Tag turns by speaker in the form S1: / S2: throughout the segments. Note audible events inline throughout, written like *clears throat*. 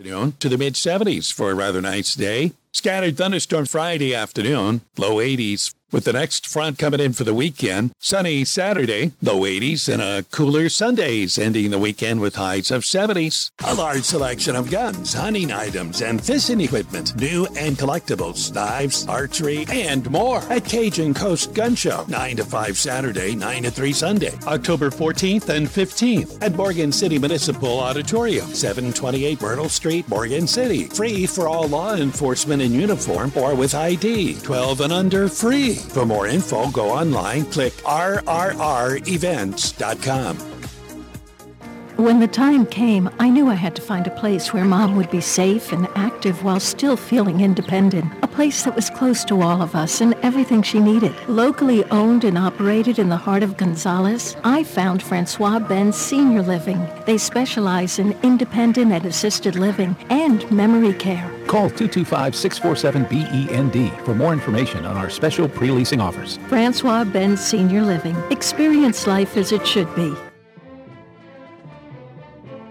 S1: afternoon to the mid 70s for a rather nice day. Scattered thunderstorm Friday afternoon, low 80s. With the next front coming in for the weekend, sunny Saturday, low 80s, and a cooler Sundays, ending the weekend with highs of 70s. A large selection of guns, hunting items, and fishing equipment, new and collectibles, knives, archery, and more at Cajun Coast Gun Show, 9 to 5 Saturday, 9 to 3 Sunday, October 14th and 15th at Morgan City Municipal Auditorium, 728 Myrtle Street, Morgan City. Free for all law enforcement in uniform or with ID. 12 and under free. For more info, go online, click rrrevents.com.
S2: When the time came, I knew I had to find a place where mom would be safe and active while still feeling independent. A place that was close to all of us and everything she needed. Locally owned and operated in the heart of Gonzales, I found Francois Bend Senior Living. They specialize in independent and assisted living and memory care.
S3: Call 225-647-BEND for more information on our special pre-leasing offers.
S2: Francois Bend Senior Living. Experience life as it should be.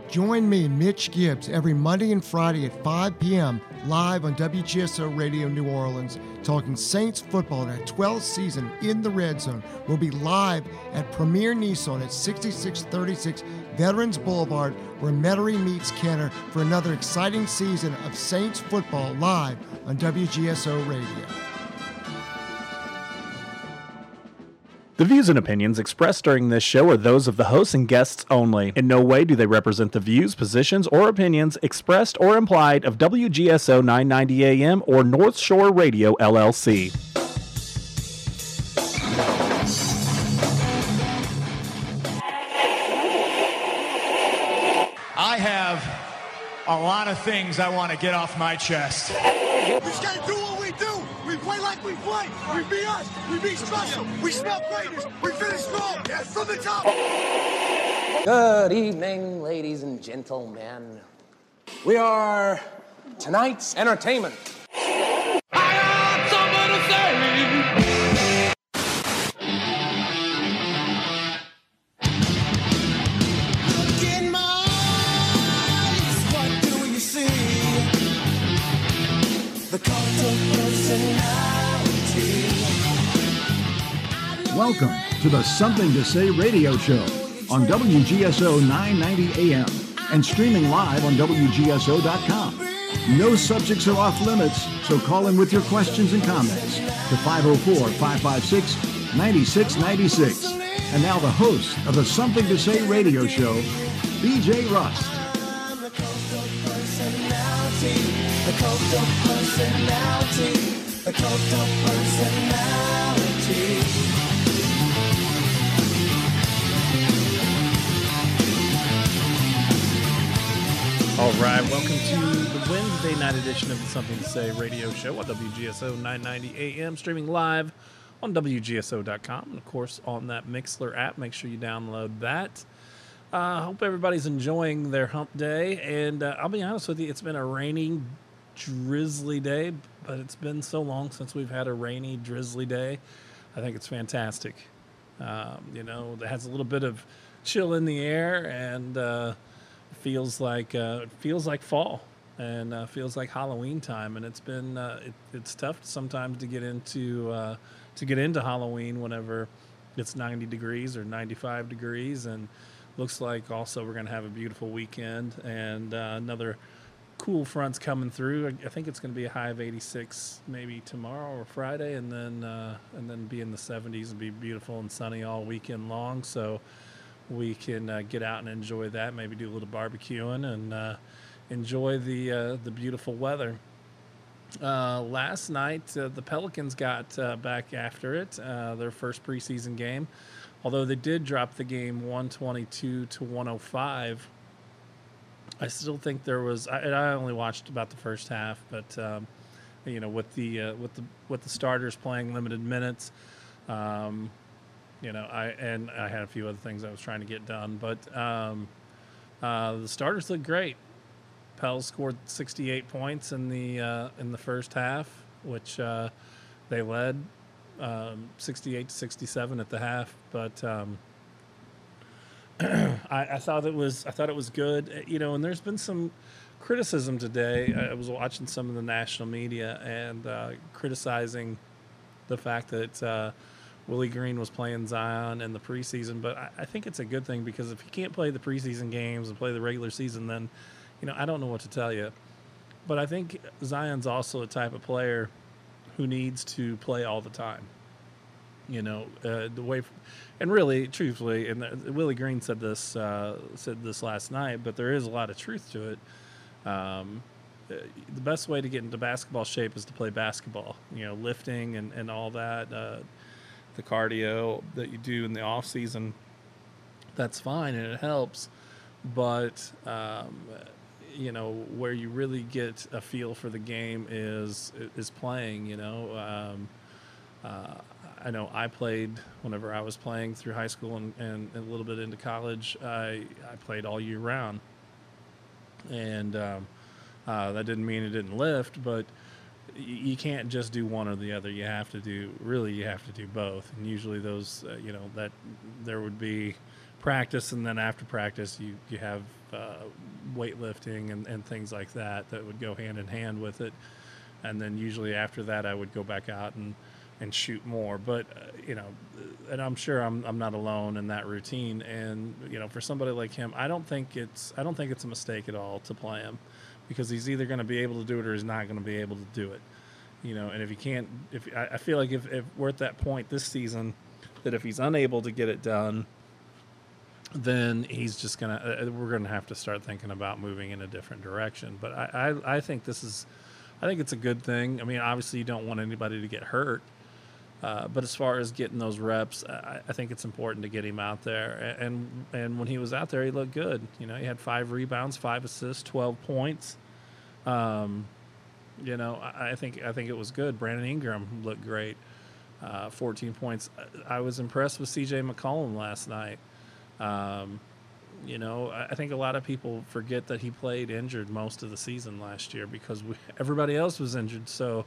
S4: Join me, Mitch Gibbs, every Monday and Friday at 5 p.m. live on WGSO Radio New Orleans, talking Saints football in our 12th season in the Red Zone. We'll be live at Premier Nissan at 6636 Veterans Boulevard, where Metairie meets Kenner for another exciting season of Saints football live on WGSO Radio.
S5: The views and opinions expressed during this show are those of the hosts and guests only. In no way do they represent the views, positions, or opinions expressed or implied of WGSO 990 AM or North Shore Radio LLC.
S6: I have a lot of things I want to get off my chest.
S7: We play. We be us. We be special. We smell greatness. We finish strong. Yes, from the top.
S8: Good evening, ladies and gentlemen. We are tonight's entertainment.
S9: Welcome to the Something to Say radio show on WGSO 990 AM and streaming live on WGSO.com. No subjects are off limits, so call in with your questions and comments to 504 556 9696. And now the host of the Something to Say radio show, BJ Rust.
S7: Cult of personality. Cult of personality.
S5: All right, welcome to the Wednesday night edition of the Something to Say radio show on WGSO 990 AM, streaming live on WGSO.com. And of course, on that Mixlr app, make sure you download that. I uh, hope everybody's enjoying their hump day. And uh, I'll be honest with you, it's been a rainy, drizzly day, but it's been so long since we've had a rainy, drizzly day. I think it's fantastic. Um, you know, it has a little bit of chill in the air and uh, feels like uh, feels like fall and uh, feels like Halloween time. And it's been uh, it, it's tough sometimes to get into uh, to get into Halloween whenever it's 90 degrees or 95 degrees. And looks like also we're going to have a beautiful weekend and uh, another cool fronts coming through. I, I think it's going to be a high of 86 maybe tomorrow or Friday, and then uh, and then be in the 70s and be beautiful and sunny all weekend long. So we can uh, get out and enjoy that. Maybe do a little barbecuing and uh, enjoy the uh, the beautiful weather. Uh, last night, uh, the Pelicans got uh, back after it, their first preseason game. Although they did drop the game 122 to 105, I still think there was. I, I only watched about the first half, but um, you know, with the with the with the starters playing limited minutes, um, you know, I and I had a few other things I was trying to get done, but um, uh, the starters looked great. Pell scored 68 points in the uh, in the first half, which uh, they led um, 68 to 67 at the half. But um, *clears throat* I, I thought it was I thought it was good. You know, and there's been some criticism today. I was watching some of the national media and uh, criticizing the fact that uh, Willie Green was playing Zion in the preseason, but I, I, think it's a good thing because if he can't play the preseason games and play the regular season, then you know I don't know what to tell you. But I think Zion's also a type of player who needs to play all the time. You know, uh, the way, and really, truthfully, and the, Willie Green said this uh, said this last night, but there is a lot of truth to it. Um, uh, the best way to get into basketball shape is to play basketball. You know, lifting and, and all that, uh, the cardio that you do in the off season, that's fine and it helps. But um, you know, where you really get a feel for the game is is playing. You know, um, uh, I know I played whenever I was playing through high school and, and, a little bit into college. I, I played all year round. And um, uh, that didn't mean it didn't lift, but you can't just do one or the other. You have to do, really, you have to do both. And usually those, uh, you know, that there would be practice and then after practice you, you have uh, weightlifting and, and things like that that would go hand in hand with it. And then usually after that I would go back out and – and shoot more. But uh, you know, and I'm sure I'm I'm not alone in that routine. And you know, for somebody like him, I don't think it's I don't think it's a mistake at all to play him, because he's either going to be able to do it or he's not going to be able to do it. You know, and if he can't, if I, feel like if, if we're at that point this season, that if he's unable to get it done, then he's just gonna uh, uh we're gonna have to start thinking about moving in a different direction. But I, I I think this is. I think it's a good thing. I mean, obviously, you don't want anybody to get hurt, uh, but as far as getting those reps, I, I, think it's important to get him out there. And and when he was out there, he looked good. You know, he had five rebounds, five assists, twelve points. Um, you know, I, I think I think it was good. Brandon Ingram looked great, uh, fourteen points. I was impressed with C.J. McCollum last night. Um, you know, I think a lot of people forget that he played injured most of the season last year because we, everybody else was injured. So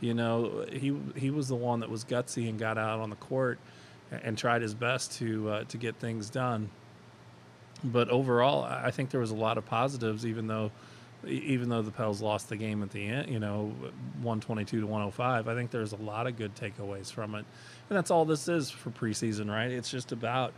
S5: you know, he he was the one that was gutsy and got out on the court and tried his best to uh, to get things done. But overall, I think there was a lot of positives, even though even though the Pels lost the game at the end, you know, 122 to 105. I think there's a lot of good takeaways from it, and that's all this is for preseason, right? It's just about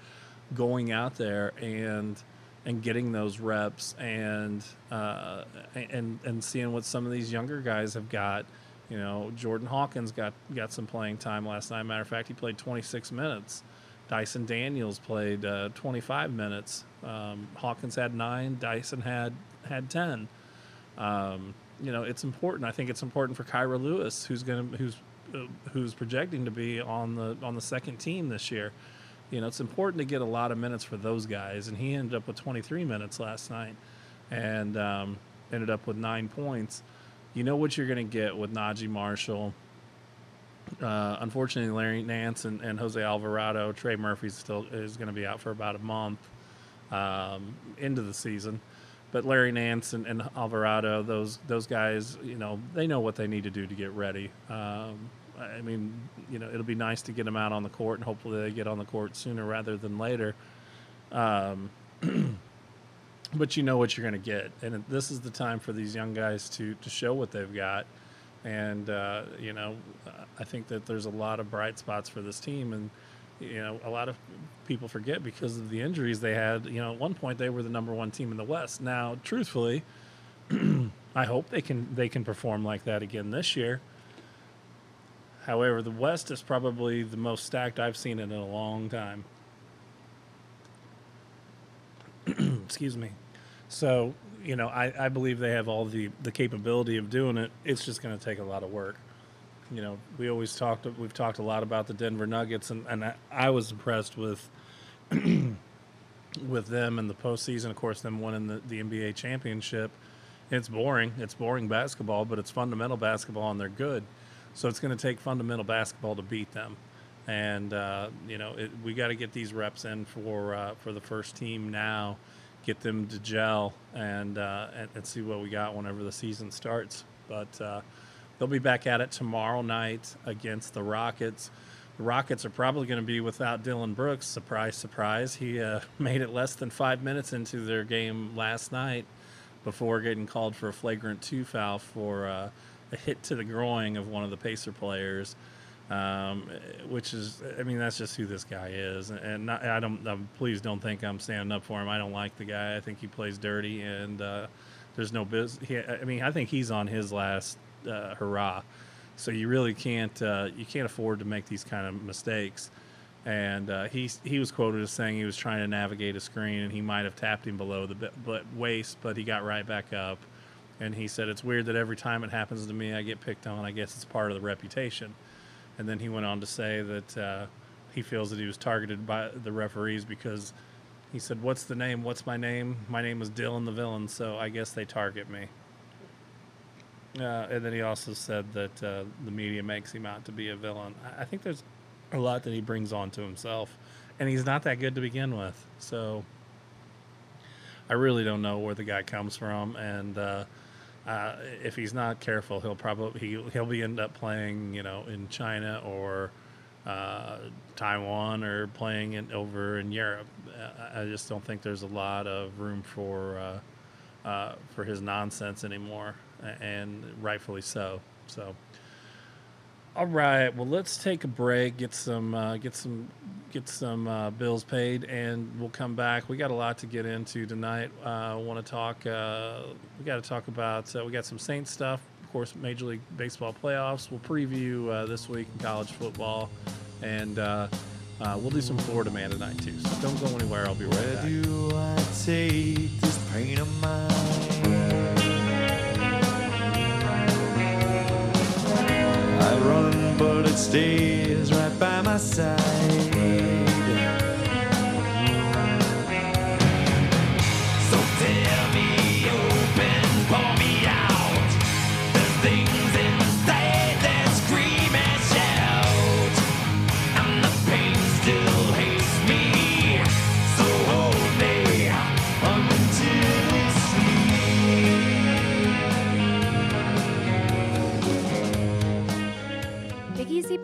S5: going out there and and getting those reps and uh, and and seeing what some of these younger guys have got you know, Jordan Hawkins got got some playing time last night. Matter of fact, he played 26 minutes. Dyson Daniels played uh, 25 minutes. Um, Hawkins had nine. Dyson had had 10. Um, you know, it's important. I think it's important for Kira Lewis, who's going to who's uh, who's projecting to be on the on the second team this year. You know, it's important to get a lot of minutes for those guys, and he ended up with 23 minutes last night, and um, ended up with nine points you know what you're going to get with Naji Marshall. Uh, unfortunately, Larry Nance and, and, Jose Alvarado, Trey Murphy still is going to be out for about a month um, into the season. But Larry Nance and, and, Alvarado, those those guys, you know, they know what they need to do to get ready. Um, I mean, you know, it'll be nice to get them out on the court, and hopefully they get on the court sooner rather than later. Um, *clears throat* but you know what you're going to get, and this is the time for these young guys to to show what they've got. And uh, you know, I think that there's a lot of bright spots for this team, and you know, a lot of people forget because of the injuries they had. You know, at one point they were the number one team in the West. Now, truthfully, *clears throat* I hope they can they can perform like that again this year. However, the West is probably the most stacked I've seen it in a long time. *clears throat* Excuse me. So, you know, I, I believe they have all the, the capability of doing it. It's just going to take a lot of work. You know, we always talked, we've talked a lot about the Denver Nuggets, and, and I, I was impressed with *clears throat* with them in the postseason. Of course, them winning the, the NBA championship. It's boring. It's boring basketball, but it's fundamental basketball, and they're good. So it's going to take fundamental basketball to beat them. And uh, you know, it, we got to get these reps in for uh, for the first team now get them to gel and, uh, and, and see what we got whenever the season starts. But uh, they'll be back at it tomorrow night against the Rockets. The Rockets are probably going to be without Dillon Brooks. Surprise, surprise. He uh, *laughs* made it less than five minutes into their game last night. before getting called for a flagrant two foul for uh, a hit to the groin of one of the Pacer players. Um, which is, I mean, that's just who this guy is, and not, I don't. Um, please don't think I'm standing up for him. I don't like the guy. I think he plays dirty, and uh, there's no business. I mean, I think he's on his last uh, hurrah. So you really can't uh, you can't afford to make these kind of mistakes. And uh, he he was quoted as saying he was trying to navigate a screen and he might have tapped him below the but waist, but he got right back up. And he said it's weird that every time it happens to me, I get picked on. I guess it's part of the reputation. And then he went on to say that uh, he feels that he was targeted by the referees because he said, "What's the name? What's my name? My name is Dillon the villain, so I guess they target me." Uh, and then he also said that uh, the media makes him out to be a villain. I, think there's a lot that he brings on to himself, and he's not that good to begin with. So I really don't know where the guy comes from, and uh, if he's not careful, he'll probably he, he'll be end up playing, you know, in China or uh, Taiwan or playing in, over in Europe. Uh, I just don't think there's a lot of room for uh, uh, for his nonsense anymore, and rightfully so. So, all right, well, let's take a break, get some uh, get some get some uh, bills paid, and we'll come back. We got a lot to get into tonight. I want to talk. we got to talk about. we got some Saints stuff of course, Major League Baseball playoffs. We'll preview uh, this week in college football, and uh, uh, we'll do some Florida Man tonight too. So don't go anywhere. I'll be right
S10: Where
S5: back.
S10: But it stays right by my side.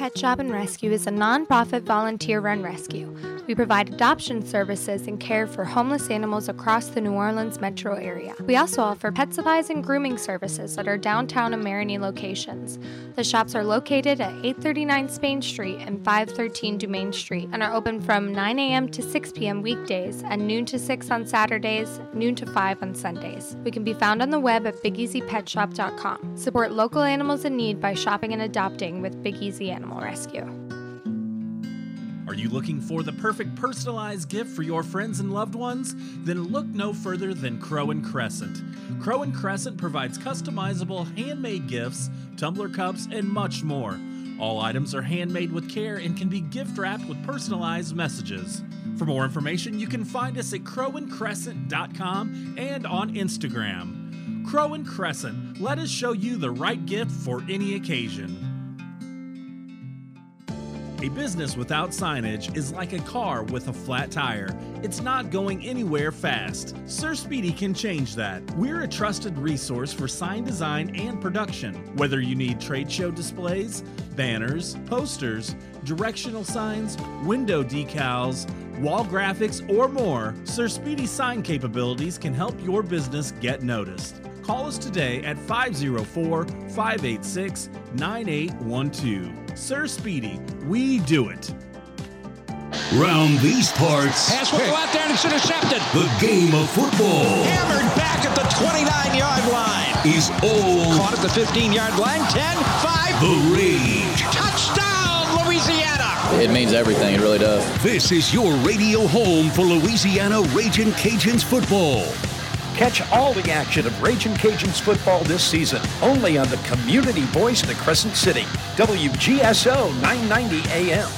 S11: Pet Shop and Rescue is a nonprofit volunteer run rescue. We provide adoption services and care for homeless animals across the New Orleans metro area. We also offer pet supplies and grooming services at our downtown and Marigny locations. The shops are located at 839 Spain Street and 513 Dumaine Street and are open from 9 a.m. to 6 p.m. weekdays and noon to 6 on Saturdays, noon to 5 on Sundays. We can be found on the web at bigeasypetshop.com. Support local animals in need by shopping and adopting with Big Easy Animal Rescue.
S12: Are you looking for the perfect personalized gift for your friends and loved ones? Then look no further than Crow and Crescent. Crow and Crescent provides customizable handmade gifts, tumbler cups, and much more. All items are handmade with care and can be gift wrapped with personalized messages. For more information, you can find us at crowandcrescent.com and on Instagram. Crow and Crescent, let us show you the right gift for any occasion. A business without signage is like a car with a flat tire. It's not going anywhere fast. Sir Speedy can change that. We're a trusted resource for sign design and production. Whether you need trade show displays, banners, posters, directional signs, window decals, wall graphics, or more, Sir Speedy's sign capabilities can help your business get noticed. Call us today at 504 586 9812. Sir Speedy, we do it.
S13: Round these parts,
S14: Pass will go out there and it's intercepted.
S13: the game of football
S14: Hammered back at the 29 yard line.
S13: is all
S14: Caught at the 15 yard line. 10, 5.
S13: the rage.
S14: Touchdown, Louisiana.
S15: It means everything. It really does.
S13: This is your radio home for Louisiana Raging Cajuns football.
S3: Catch all the action of Raging Cajuns football this season only on the community voice of the Crescent City, WGSO 990 AM.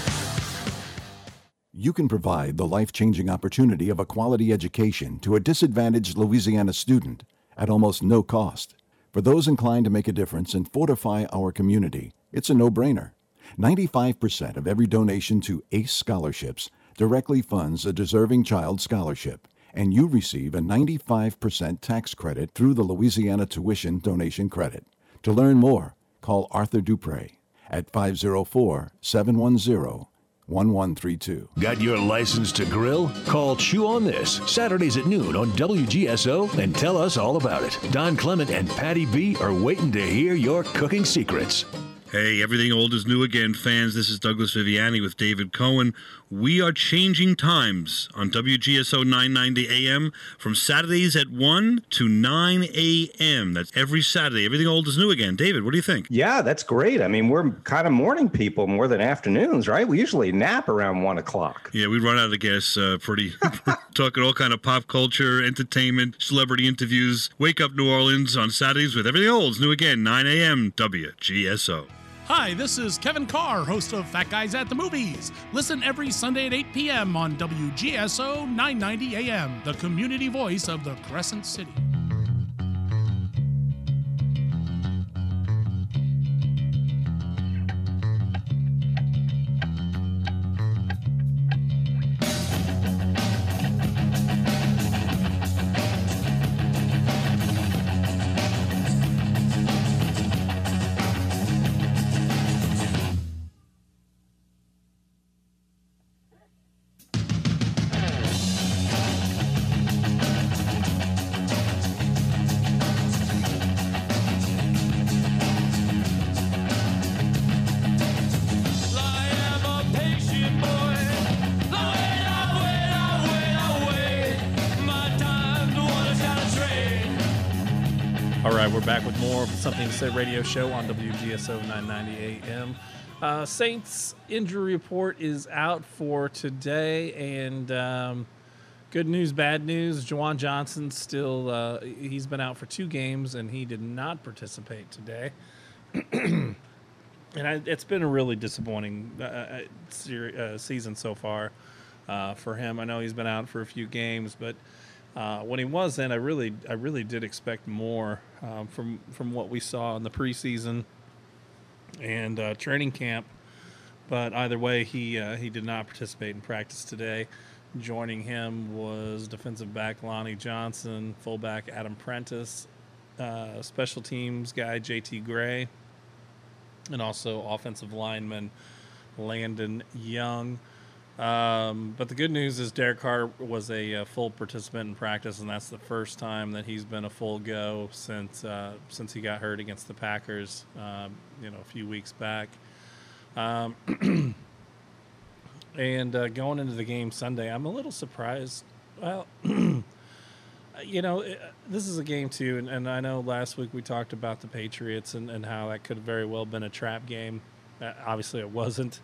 S16: You can provide the life changing opportunity of a quality education to a disadvantaged Louisiana student at almost no cost. For those inclined to make a difference and fortify our community, it's a no brainer. 95% of every donation to ACE scholarships directly funds a deserving child scholarship, and you receive a 95% tax credit through the Louisiana Tuition Donation Credit. To learn more, call Arthur Dupre at 504 710 1132.
S13: Got your license to grill? Call Chew on This Saturdays at noon on WGSO and tell us all about it. Don Clement and Patty B are waiting to hear your cooking secrets.
S17: Hey, everything old is new again, fans. This is Douglas Viviani with David Cohen. We are changing times on WGSO 990 AM from Saturdays at 1 to 9 a.m. That's every Saturday. Everything old is new again. David, what do you think?
S18: Yeah, that's great. I mean, we're kind of morning people more than afternoons, right? We usually nap around one o'clock.
S17: Yeah, we run out of gas uh, pretty. *laughs* talking all kind of pop culture, entertainment, celebrity interviews. Wake up New Orleans on Saturdays with everything old is new again. 9 a.m. WGSO.
S19: Hi, this is Kevin Carr, host of Fat Guys at the Movies. Listen every Sunday at 8 p.m. on WGSO 990 AM, the community voice of the Crescent City.
S5: Something to Say radio show on WGSO 990 AM. Uh, Saints injury report is out for today, and um, good news, bad news. Juwan Johnson still, uh, he's been out for two games, and he did not participate today. *clears throat* and I, it's been a really disappointing uh, uh, uh, season so far uh, for him. I know he's been out for a few games, but uh, when he was in, I really, I really did expect more um, from from what we saw in the preseason and uh, training camp. But either way, he uh, he did not participate in practice today. Joining him was defensive back Lonnie Johnson, fullback Adam Prentice, uh, special teams guy JT Gray, and also offensive lineman Landon Young. Um, but the good news is Derek Carr was a, uh full participant in practice, and that's the first time that he's been a full go since uh, since he got hurt against the Packers, um, you know, a few weeks back. Um, *clears throat* and uh, going into the game Sunday, I'm a little surprised. Well, *clears throat* you know, it- this is a game too, and, and I know last week we talked about the Patriots and, and how that could have very well been a trap game. Uh, obviously, it wasn't.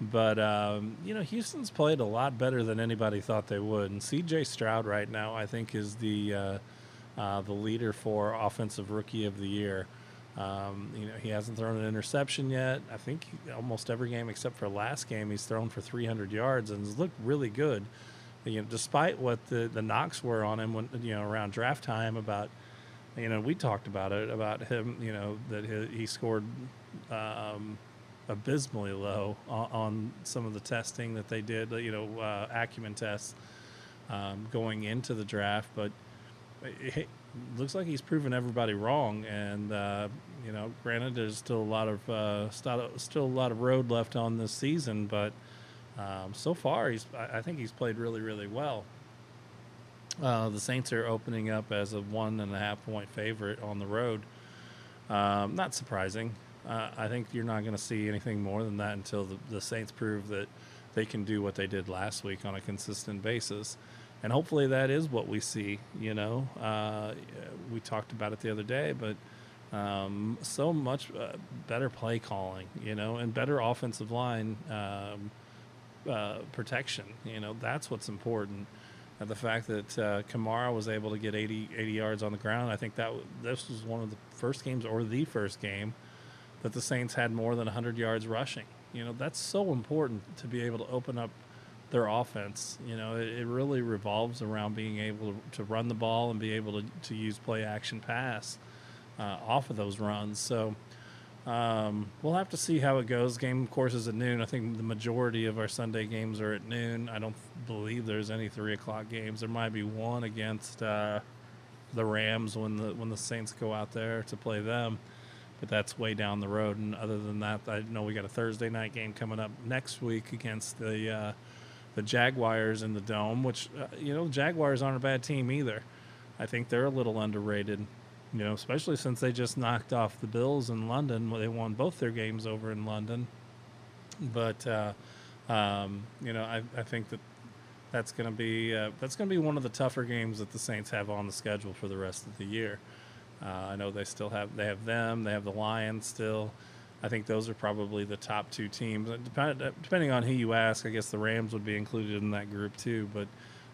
S5: But um, you know, Houston's played a lot better than anybody thought they would. And C.J. Stroud right now, I think, is the uh, uh, the leader for offensive rookie of the year. Um, you know, he hasn't thrown an interception yet. I think almost every game except for last game, he's thrown for 300 yards and has looked really good. You know, despite what the the knocks were on him when you know around draft time about you know, we talked about it about him. You know that he, he scored um, abysmally low on, on some of the testing that they did. You know, uh, acumen tests um, going into the draft, but it, looks like he's proven everybody wrong. And uh, you know, granted, there's still a lot of uh, still, a lot of road left on this season, but um, so far he's I I think he's played really really well. Uh, the Saints are opening up as a one and a half point favorite on the road. Um, not surprising. Uh, I think you're not going to see anything more than that until the, the Saints prove that they can do what they did last week on a consistent basis. And hopefully that is what we see. You know, uh, we talked about it the other day, but um, so much uh, better play calling, you know, and better offensive line um, uh, protection. You know, that's what's important. And the fact that uh, Kamara was able to get 80, 80 yards on the ground, I think that w- this was one of the first games or the first game that the Saints had more than 100 yards rushing. You know, that's so important to be able to open up their offense. You know, it, it really revolves around being able to, to run the ball and be able to, to use play action pass uh, off of those runs. So um, we'll have to see how it goes. Game, of course, is at noon. I think the majority of our Sunday games are at noon. I don't believe there's any three o'clock games. There might be one against uh, the Rams when the when the Saints go out there to play them. But that's way down the road. And other than that, I know we got a Thursday night game coming up next week against the uh, the Jaguars in the dome, which uh, you know the Jaguars aren't a bad team either. I think they're a little underrated, you know, especially since they just knocked off the Bills in London. They won both their games over in London, but uh, um, you know, I, I think that that's going to be uh, that's going to be one of the tougher games that the Saints have on the schedule for the rest of the year. Uh, I know they still have they have them, they have the Lions still. I think those are probably the top two teams. Depend, depending on who you ask, I guess the Rams would be included in that group too. But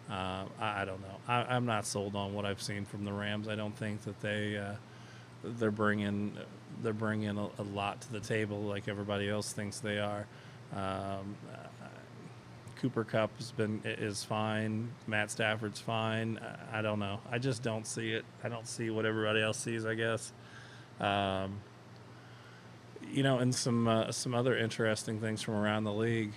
S5: uh, I, I, don't know. I, am not sold on what I've seen from the Rams. I don't think that they uh, they're bringing they're bringing a, a, lot to the table like everybody else thinks they are. Um, Cooper Kupp has been is fine. Matt Stafford's fine. I, I, don't know. I just don't see it. I don't see what everybody else sees. I guess. Um, you know, and some uh, some other interesting things from around the league.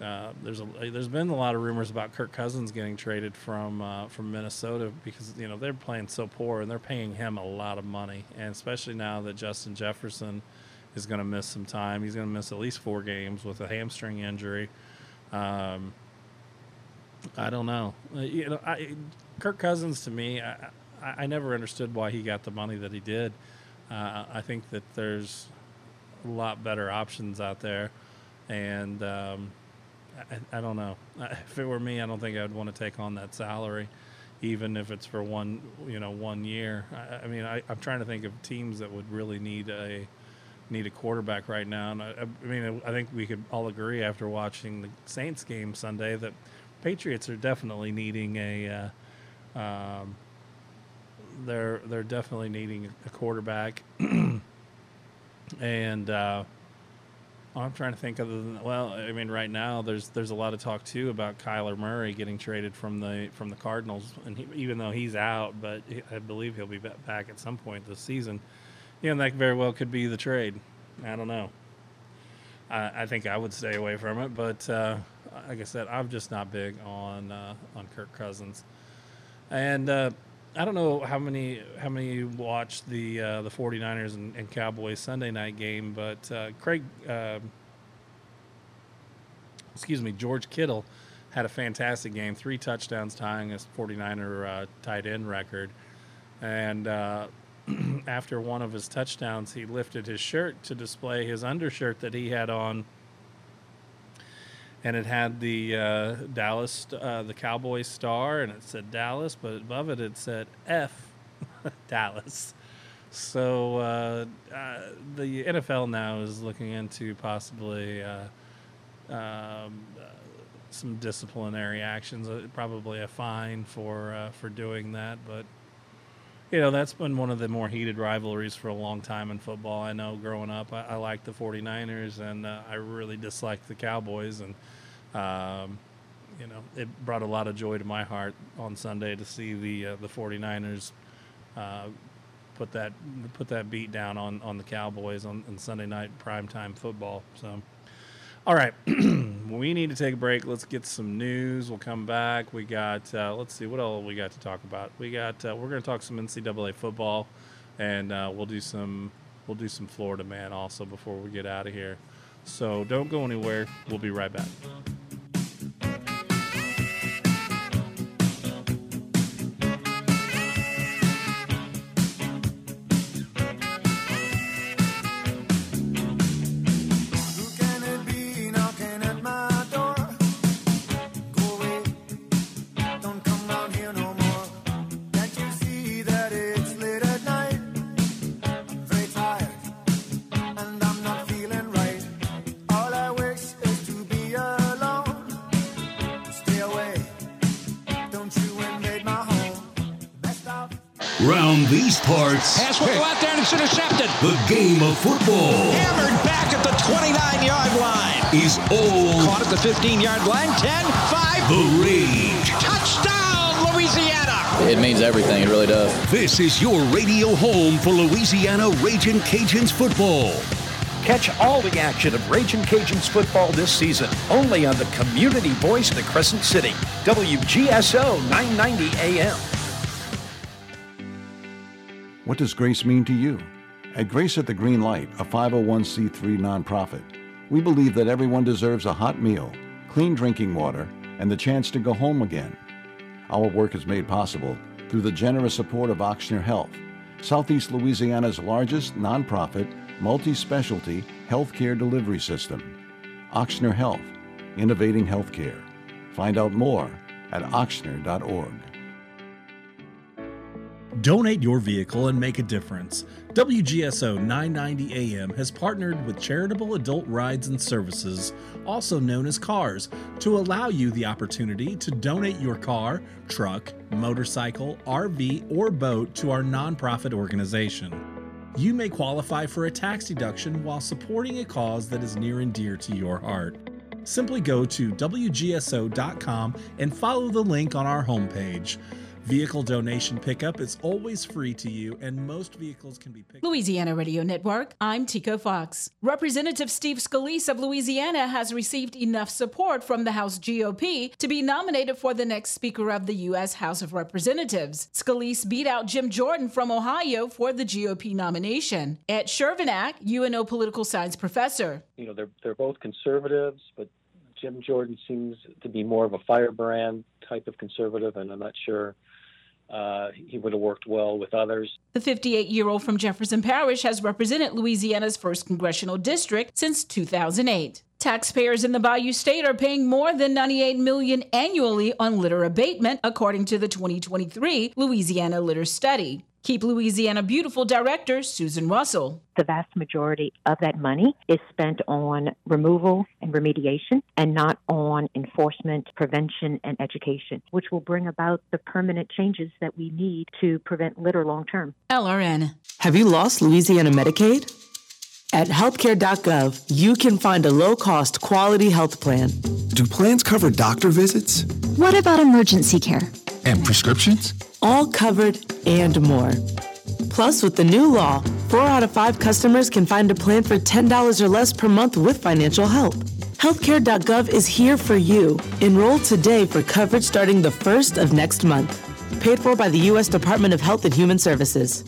S5: Uh, there's a there's been a lot of rumors about Kirk Cousins getting traded from uh, from Minnesota because you know they're playing so poor and they're paying him a lot of money, and especially now that Justin Jefferson is going to miss some time. He's going to miss at least four games with a hamstring injury. Um, I don't know. Uh, you know, I, Kirk Cousins to me, I, I, never understood why he got the money that he did. Uh, I think that there's a lot better options out there, and um, I, I, don't know. *laughs* If it were me, I don't think I'd want to take on that salary, even if it's for one, you know, one year. I, I mean, I, am trying to think of teams that would really need a need a quarterback right now. And I, I, mean, I think we could all agree after watching the Saints game Sunday that Patriots are definitely needing a. Uh, um, they're they're definitely needing a quarterback, *clears throat* and uh, I'm trying to think other than well, I mean, right now there's there's a lot of talk too about Kyler Murray getting traded from the from the Cardinals, and he, even though he's out, but I believe he'll be back at some point this season know, that very well could be the trade. I don't know. I, I think I would stay away from it, but uh, like I said, I'm just not big on uh, on Kirk Cousins, and uh, I don't know how many how many watched the uh, the 49ers and, and, Cowboys Sunday night game, but uh, Craig, um, excuse me, George Kittle had a fantastic game, three touchdowns, tying his 49er uh, tight end record, and *clears throat* after one of his touchdowns, he lifted his shirt to display his undershirt that he had on, and it had the uh, Dallas, uh, the Cowboys star, and it said Dallas, but above it it said F, *laughs* Dallas. So uh, uh the NFL now is looking into possibly uh, um, some disciplinary actions, uh, probably a fine for for doing that, but you know, that's been one of the more heated rivalries for a long time in football. I know growing up, I, I liked the 49ers and uh, I really disliked the Cowboys. And, um, you know, it brought a lot of joy to my heart on Sunday to see the uh, the 49ers uh, put that put that beat down on, on the Cowboys on, on Sunday night primetime football. So, all right, *clears throat* we need to take a break. Let's get some news. We'll come back. We got uh, let's see what else we got to talk about. We got uh, we're going to talk some NCAA football, and uh, we'll do some we'll do some Florida man also before we get out of here. So don't go anywhere. We'll be right back.
S13: The game of football.
S14: Hammered back at the 29 yard line.
S13: Is all.
S14: Caught at the 15 yard line. 10, 5.
S13: The rage.
S14: Touchdown, Louisiana.
S15: It means everything. It really does.
S13: This is your radio home for Louisiana Raging Cajuns football.
S3: Catch all the action of Raging Cajuns football this season only on the community voice of the Crescent City, WGSO 990 AM.
S16: What does grace mean to you? At Grace at the Green Light, a 501c3 nonprofit, we believe that everyone deserves a hot meal, clean drinking water, and the chance to go home again. Our work is made possible through the generous support of Ochsner Health, Southeast Louisiana's largest nonprofit, multi specialty healthcare delivery system. Ochsner Health, innovating healthcare. Find out more at ochsner.org.
S5: Donate your vehicle and make a difference. WGSO 990 AM has partnered with Charitable Adult Rides and Services, also known as CARS, to allow you the opportunity to donate your car, truck, motorcycle, RV, or boat to our nonprofit organization. You may qualify for a tax deduction while supporting a cause that is near and dear to your heart. Simply go to WGSO.com and follow the link on our homepage. Vehicle donation pickup is always free to you, and most vehicles can be picked
S20: Louisiana Radio Network, I'm Tico Fox. Representative Steve Scalise of Louisiana has received enough support from the House GOP to be nominated for the next Speaker of the U.S. House of Representatives. Scalise beat out Jim Jordan from Ohio for the GOP nomination. Ed Chervenak, UNO political science professor.
S21: You know, they're they're both conservatives, but Jim Jordan seems to be more of a firebrand type of conservative, and I'm not sure uh, he would have worked well with others.
S20: The 58 year old from Jefferson Parish has represented Louisiana's 1st Congressional District since 2008. Taxpayers in the Bayou State are paying more than 98 million annually on litter abatement, according to the 2023 Louisiana Litter Study. Keep Louisiana Beautiful Director Susan Russell.
S22: The vast majority of that money is spent on removal and remediation and not on enforcement, prevention, and education, which will bring about the permanent changes that we need to prevent litter long term.
S20: LRN.
S23: Have you lost Louisiana Medicaid? At healthcare.gov, you can find a low cost quality health plan.
S3: Do plans cover doctor visits?
S23: What about emergency care?
S3: And prescriptions?
S23: All covered and more. Plus, with the new law, four out of five customers can find a plan for $10 or less per month with financial help. Healthcare.gov is here for you. Enroll today for coverage starting the first of next month. Paid for by the U.S. Department of Health and Human Services.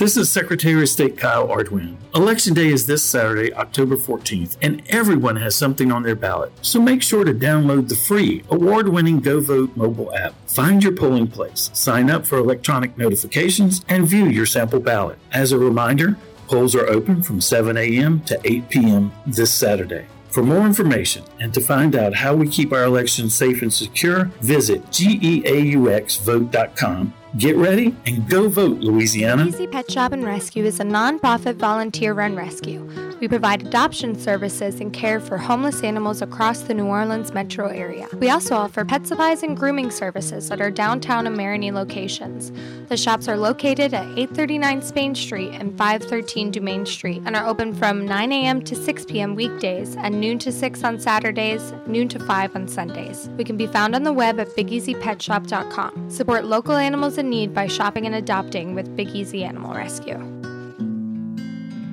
S24: This is Secretary of State Kyle Ardoin. Election Day is this Saturday, October 14th, and everyone has something on their ballot. So make sure to download the free, award winning GeauxVote mobile app. Find your polling place, sign up for electronic notifications, and view your sample ballot. As a reminder, polls are open from 7 a.m. to 8 p.m. this Saturday. For more information and to find out how we keep our elections safe and secure, visit geauxvote.com. Get ready and go vote, Louisiana.
S11: Easy Pet Shop and Rescue is a nonprofit volunteer run rescue. We provide adoption services and care for homeless animals across the New Orleans metro area. We also offer pet supplies and grooming services at our downtown and Marigny locations. The shops are located at 839 Spain Street and 513 Dumaine Street and are open from 9 a.m. to 6 p.m. weekdays and noon to 6 on Saturdays, noon to 5 on Sundays. We can be found on the web at BigEasyPetShop.com. Support local animals in need by shopping and adopting with Big Easy Animal Rescue.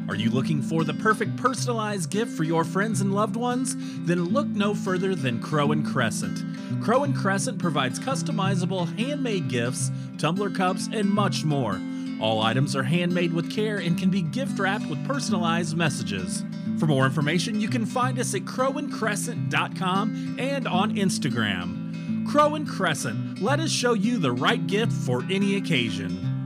S5: Are you looking for the perfect personalized gift for your friends and loved ones? Then look no further than Crow and Crescent. Crow and Crescent provides customizable handmade gifts, tumbler cups, and much more. All items are handmade with care and can be gift wrapped with personalized messages. For more information, you can find us at crowandcrescent.com and on Instagram. Crow and Crescent, let us show you the right gift for any occasion.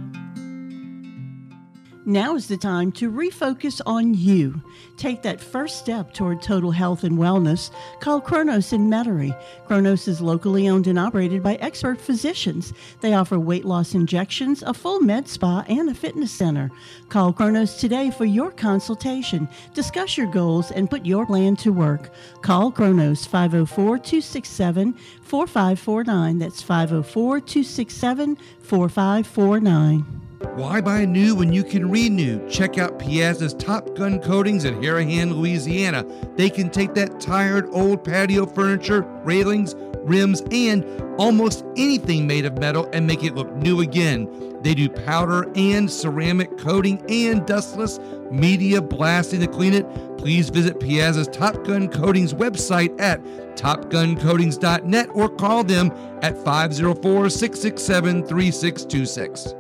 S25: Now is the time to refocus on you. Take that first step toward total health and wellness. Call Kronos in Metairie. Kronos is locally owned and operated by expert physicians. They offer weight loss injections, a full med spa, and a fitness center. Call Kronos today for your consultation. Discuss your goals and put your plan to work. Call Kronos 504 267 4549. That's 504 267 4549.
S26: Why buy new when you can renew? Check out Piazza's Top Gun Coatings in Harahan, Louisiana. They can take that tired old patio furniture, railings, rims, and almost anything made of metal and make it look new again. They do powder and ceramic coating and dustless media blasting to clean it. Please visit Piazza's Top Gun Coatings website at topguncoatings.net or call them at 504 667 3626.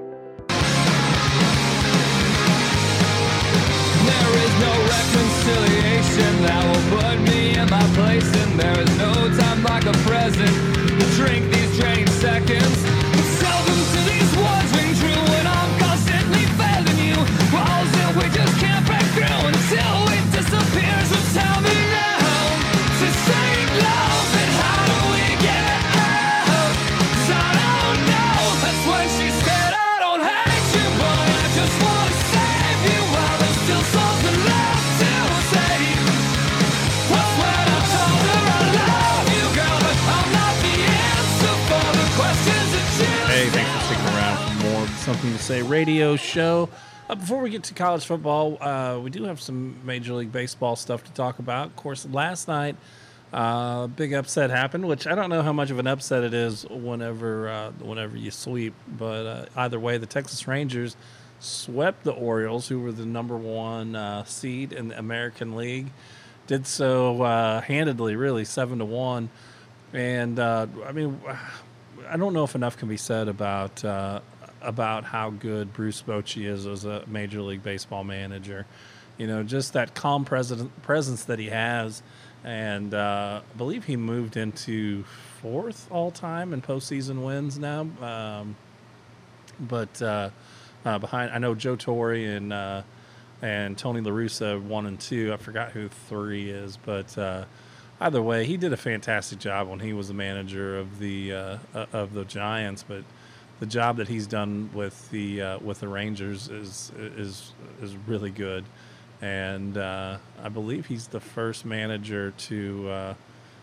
S5: against Say radio show. Uh, before we get to college football, uh, we do have some Major League Baseball stuff to talk about. Of course, last night, uh, a big upset happened, which I don't know how much of an upset it is whenever uh, whenever you sweep, but uh, either way, the Texas Rangers swept the Orioles, who were the number one uh, seed in the American League. Did so handedly, really, seven to one. And I mean, I don't know if enough can be said about uh, about how good Bruce Bochy is as a Major League Baseball manager. You know, just that calm presence that he has, and uh, I believe he moved into fourth all time in postseason wins now. Um, but uh, uh, behind, I know Joe Torre and uh, and Tony La Russa one and two. I forgot who three is, but uh, either way, he did a fantastic job when he was the manager of the uh, of the Giants. But the job that he's done with the uh, with the Rangers is is is really good, and uh, I believe he's the first manager to uh,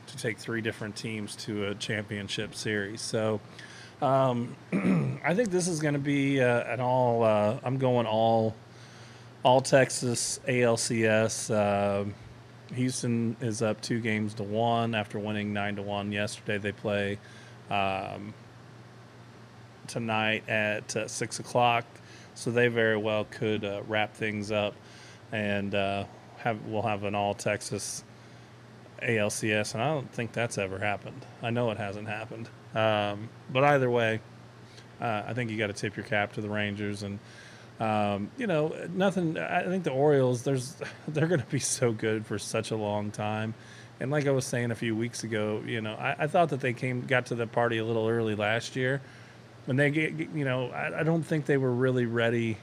S5: to take three different teams to a championship series. So. Um, *clears throat* I think this is going to be uh, an all. Uh, I'm going all, all Texas ALCS. Uh, Houston is up two games to one after winning nine to one yesterday. They play um, tonight at uh, six o'clock, so they very well could uh, wrap things up, and uh, have we'll have an all Texas ALCS, and I don't think that's ever happened. I know it hasn't happened, um, but either way, uh, I think you got to tip your cap to the Rangers and. Um, you know, nothing. I think the Orioles. There's, *laughs* they're going to be so good for such a long time, and like I was saying a few weeks ago, you know, I, I thought that they came got to the party a little early last year, when they get, you know, I, I don't think they were really ready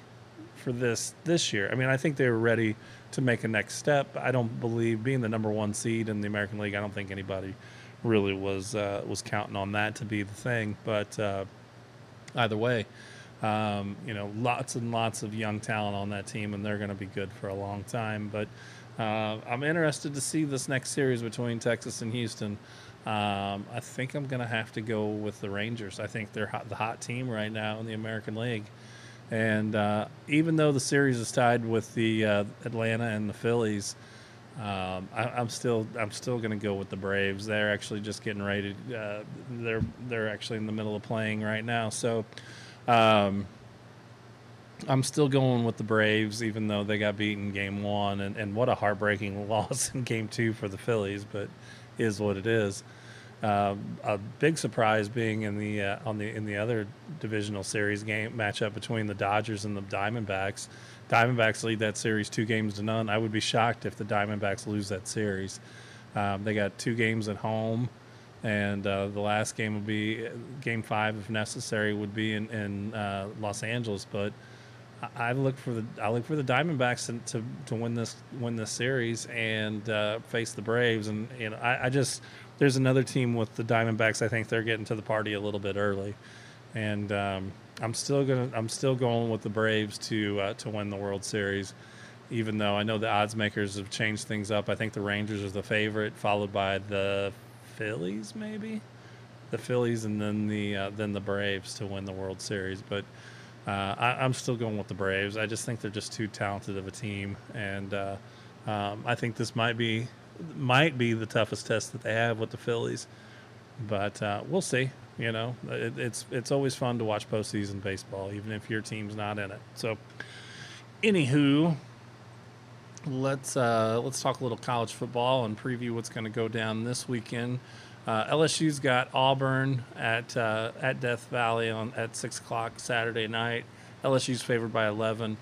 S5: for this this year. I mean, I think they were ready to make a next step. I don't believe being the number one seed in the American League. I don't think anybody really was uh, was counting on that to be the thing. But uh, either way, um, you know, lots and lots of young talent on that team, and they're going to be good for a long time. But uh, I'm interested to see this next series between Texas and Houston. Um, I think I'm going to have to go with the Rangers. I think they're hot, the hot team right now in the American League. And uh, even though the series is tied with the uh, Atlanta and the Phillies, um, I, I'm still I'm still going to go with the Braves. They're actually just getting ready. Uh, they're they're actually in the middle of playing right now. So um, I'm still going with the Braves, even though they got beaten game one, and, and what a heartbreaking *laughs* loss in game two for the Phillies. But is what it is. Uh, a big surprise being in the uh, on the in the other divisional series game matchup between the Dodgers and the Diamondbacks. Diamondbacks lead that series two games to none. I would be shocked if the Diamondbacks lose that series. Um, they got two games at home, and uh, the last game would be game five if necessary would be in, in uh, Los Angeles. But I look for the I look for the Diamondbacks to to, to win this win this series and uh, face the Braves. And you know I, I just there's another team with the Diamondbacks. I think they're getting to the party a little bit early, and um, I'm still gonna I'm still going with the Braves to uh, to win the World Series. Even though I know the odds makers have changed things up, I think the Rangers are the favorite, followed by the Phillies, maybe the Phillies, and then the uh, then the Braves to win the World Series. But uh, I, I'm still going with the Braves. I just think they're just too talented of a team, and uh, um, I think this might be might be the toughest test that they have with the Phillies. But uh, we'll see. You know, it, it's it's always fun to watch postseason baseball, even if your team's not in it. So, anywho, let's uh, let's talk a little college football and preview what's going to go down this weekend. Uh, LSU's got Auburn at uh, at Death Valley on at six o'clock Saturday night. LSU's favored by eleven.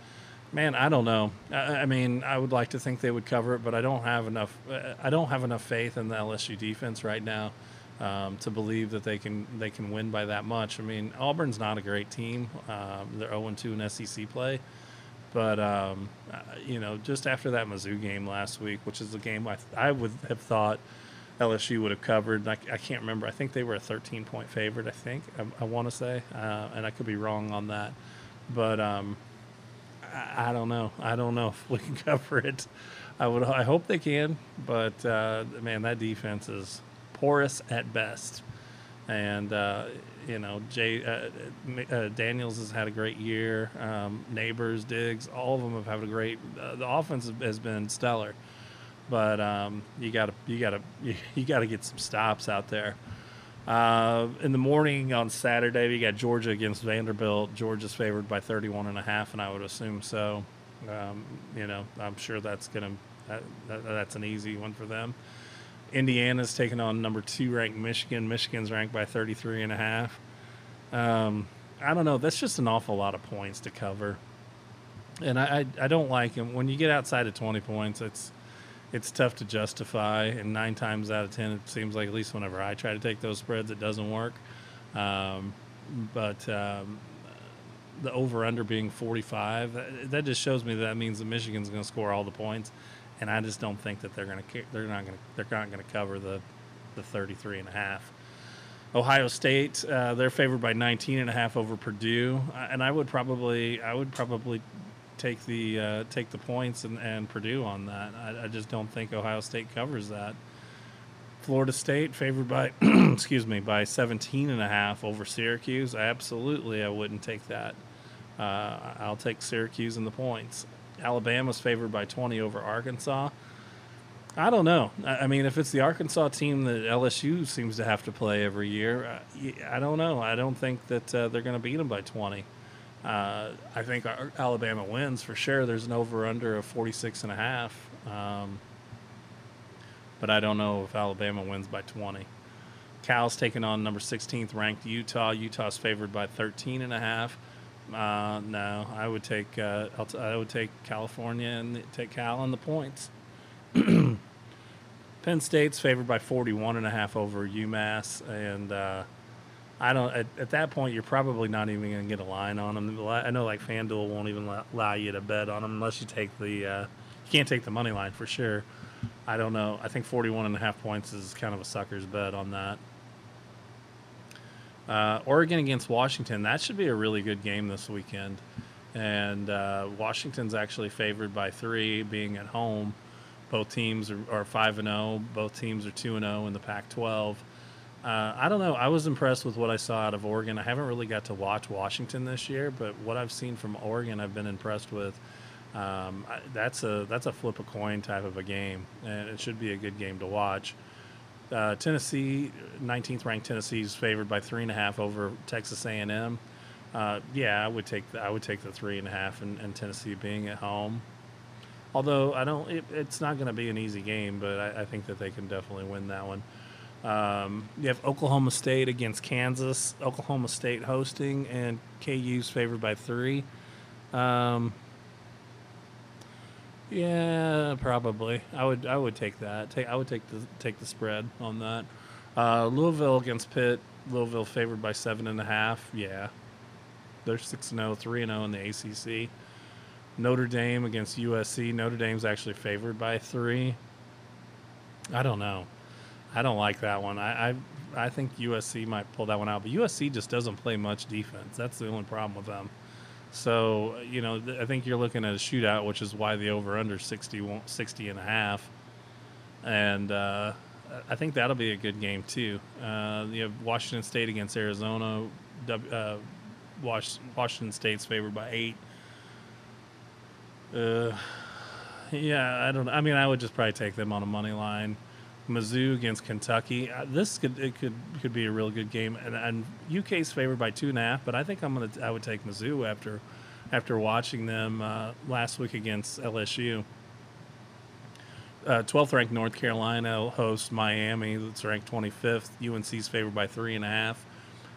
S5: Man, I don't know. I, I mean, I would like to think they would cover it, but I don't have enough. uh, I don't have enough faith in the LSU defense right now um, to believe that they can they can win by that much. I mean, Auburn's not a great team. Um, they're zero two in SEC play, but um, uh, you know, just after that Mizzou game last week, which is the game I I would have thought LSU would have covered. I, I can't remember. I think they were a 13 point favorite. I think I, I want to say, uh, and I could be wrong on that, but um, I, I don't know. I don't know *laughs* if we can cover it. I would. I hope they can, but uh, man, that defense is porous at best. and uh, you know Jay uh, uh, Daniels has had a great year. Um, Neighbors, Diggs, all of them have had a great. Uh, the offense has been stellar, but um, you got to you got to *laughs* you, you got to get some stops out there. Uh, in the morning on Saturday, we got Georgia against Vanderbilt. Georgia's favored by 31 and a half, and I would assume so. Um, you know, I'm sure that's gonna that, that, that's an easy one for them. Indiana's taking on number two ranked Michigan. Michigan's ranked by 33 and a half. Um, I don't know. That's just an awful lot of points to cover, and I I, I don't like them when you get outside of 20 points. It's it's tough to justify, and nine times out of ten, it seems like at least whenever I try to take those spreads, it doesn't work. Um, but um, the over under being 45, that, that just shows me that, that means that Michigan's going to score all the points, and I just don't think that they're going to they're not going to they're not going to cover the the 33 and a half. Ohio State, uh, they're favored by 19 and a half over Purdue, uh, and I would probably I would probably take the uh, take the points and, and Purdue on that. I, I, just don't think Ohio State covers that. Florida State favored by *clears throat* excuse me by 17 and a half over Syracuse. Absolutely, I wouldn't take that. Uh, I'll take Syracuse and the points. Alabama's favored by 20 over Arkansas. I don't know. I mean, if it's the Arkansas team that LSU seems to have to play every year, uh, I don't know. I don't think that uh, they're going to beat them by 20. Uh, I think Alabama wins for sure. There's an over under of 46 and a half. Um, but I don't know if Alabama wins by 20. Cal's taking on number 16th ranked Utah. Utah's favored by 13 and a half. Uh, no, I would take uh, t- I would take California and take Cal on the points. *clears throat* Penn State's favored by 41 and a half over UMass and uh, I don't. At, at, that point, you're probably not even going to get a line on them. I know, like FanDuel won't even allow you to bet on them unless you take the. Uh, you can't take the money line for sure. I don't know. I think 41 and a half points is kind of a sucker's bet on that. Uh, Oregon against Washington. That should be a really good game this weekend. And uh, Washington's actually favored by three, being at home. Both teams are, are five and zero. Oh. Both teams are two and zero oh in the Pac-12. Uh, I don't know. I was impressed with what I saw out of Oregon. I haven't really got to watch Washington this year, but what I've seen from Oregon, I've been impressed with. Um, that's a that's a flip a coin type of a game, and it should be a good game to watch. Uh, Tennessee, 19th ranked Tennessee is favored by three and a half over Texas A&M. Uh, yeah, I would take the, I would take the three and a half, and, and Tennessee being at home. Although I don't, it, it's not going to be an easy game, but I, I think that they can definitely win that one. Um, you have Oklahoma State against Kansas. Oklahoma State hosting, and KU's favored by three. Um, yeah, probably. I would. I would take that. Take. I would take the take the spread on that. Uh, Louisville against Pitt. Louisville favored by seven and a half. Yeah, they're six and 0, 3 and zero in the ACC. Notre Dame against USC. Notre Dame's actually favored by three. I don't know. I don't like that one. I, I I think USC might pull that one out, but USC just doesn't play much defense. That's the only problem with them. So, you know, th- I think you're looking at a shootout, which is why the over under 60, 60 and a half. And uh, I think that'll be a good game, too. Uh, you have Washington State against Arizona. Uh, Washington State's favored by eight. Uh, yeah, I don't. I mean, I would just probably take them on a money line. Mizzou against Kentucky. Uh, this could it could could be a real good game, and, and UK's favored by two and a half. But I think I'm gonna I would take Mizzou after after watching them uh, last week against LSU. Uh, 12th ranked North Carolina hosts Miami. That's ranked 25th. UNC's favored by three and a half.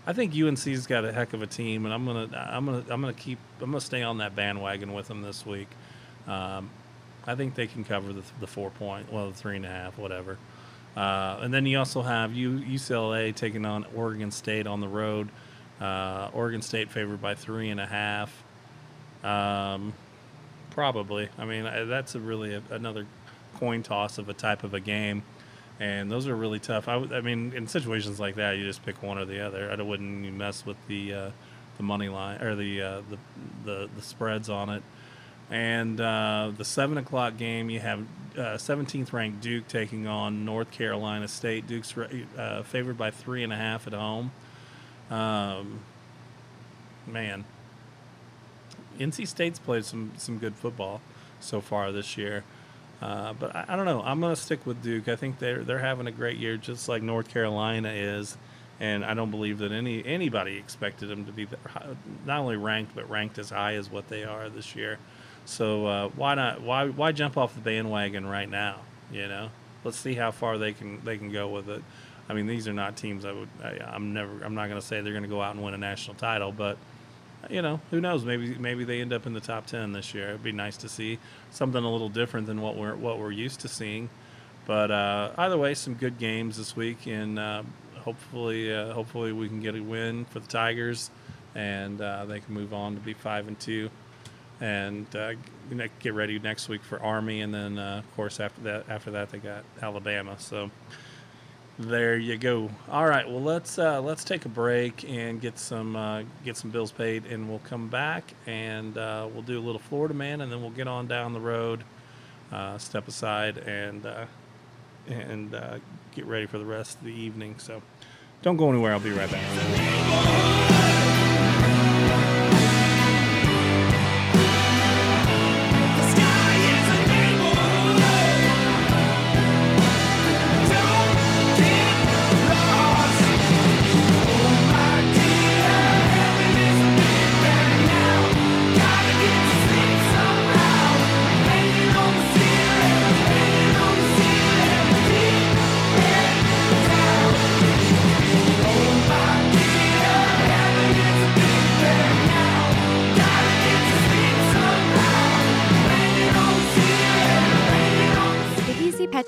S5: I think UNC's got a heck of a team, and I'm gonna I'm gonna I'm gonna keep I'm gonna stay on that bandwagon with them this week. Um, I think they can cover the, the four point, well, the three and a half, whatever. Uh, and then you also have U- UCLA taking on Oregon State on the road. Uh, Oregon State favored by three and a half. Um, probably. I mean, that's a really a, another coin toss of a type of a game, and those are really tough. I, w- I mean, in situations like that, you just pick one or the other. I wouldn't mess with the uh, the money line or the, uh, the the the spreads on it. And uh, the seven o'clock game, you have uh, 17th ranked Duke taking on North Carolina State. Duke's uh, favored by three and a half at home. Um, man, NC State's played some some good football so far this year. Uh, but I, I, don't know. I'm going to stick with Duke. I think they're they're having a great year, just like North Carolina is. And I don't believe that any anybody expected them to be not only ranked but ranked as high as what they are this year. So uh, why not? Why why jump off the bandwagon right now? You know, let's see how far they can they can go with it. I mean, these are not teams I would. I, am never. I'm not going to say they're going to go out and win a national title, but you know, who knows? Maybe maybe they end up in the top ten this year. It'd be nice to see something a little different than what we're what we're used to seeing. But uh, either way, some good games this week, and uh, hopefully uh, hopefully we can get a win for the Tigers, and uh, they can move on to be five and two and uh, get ready next week for Army, and then uh, of course after that after that they got Alabama. So there you go. All right, well let's uh, let's take a break and get some uh, get some bills paid, and we'll come back and uh, we'll do a little Florida man, and then we'll get on down the road, uh, step aside, and and get ready for the rest of the evening. So don't go anywhere. I'll be right back.